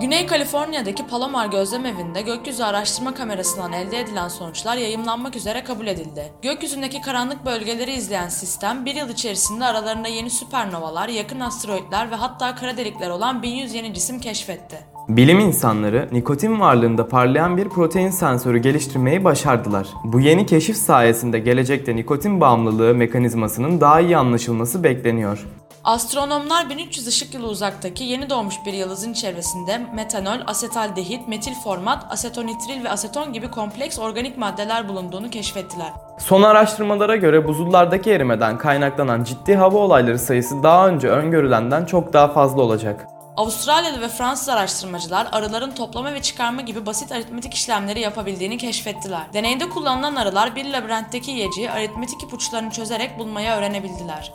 Güney Kaliforniya'daki Palomar Gözlem Evi'nde gökyüzü araştırma kamerasından elde edilen sonuçlar yayımlanmak üzere kabul edildi. Gökyüzündeki karanlık bölgeleri izleyen sistem bir yıl içerisinde aralarında yeni süpernovalar, yakın asteroitler ve hatta kara delikler olan 1100 yeni cisim keşfetti. Bilim insanları nikotin varlığında parlayan bir protein sensörü geliştirmeyi başardılar. Bu yeni keşif sayesinde gelecekte nikotin bağımlılığı mekanizmasının daha iyi anlaşılması bekleniyor. Astronomlar 1300 ışık yılı uzaktaki yeni doğmuş bir yıldızın çevresinde metanol, asetaldehit, metil format, asetonitril ve aseton gibi kompleks organik maddeler bulunduğunu keşfettiler. Son araştırmalara göre buzullardaki erimeden kaynaklanan ciddi hava olayları sayısı daha önce öngörülenden çok daha fazla olacak. Avustralyalı ve Fransız araştırmacılar arıların toplama ve çıkarma gibi basit aritmetik işlemleri yapabildiğini keşfettiler. Deneyde kullanılan arılar bir labirentteki yiyeceği aritmetik ipuçlarını çözerek bulmayı öğrenebildiler.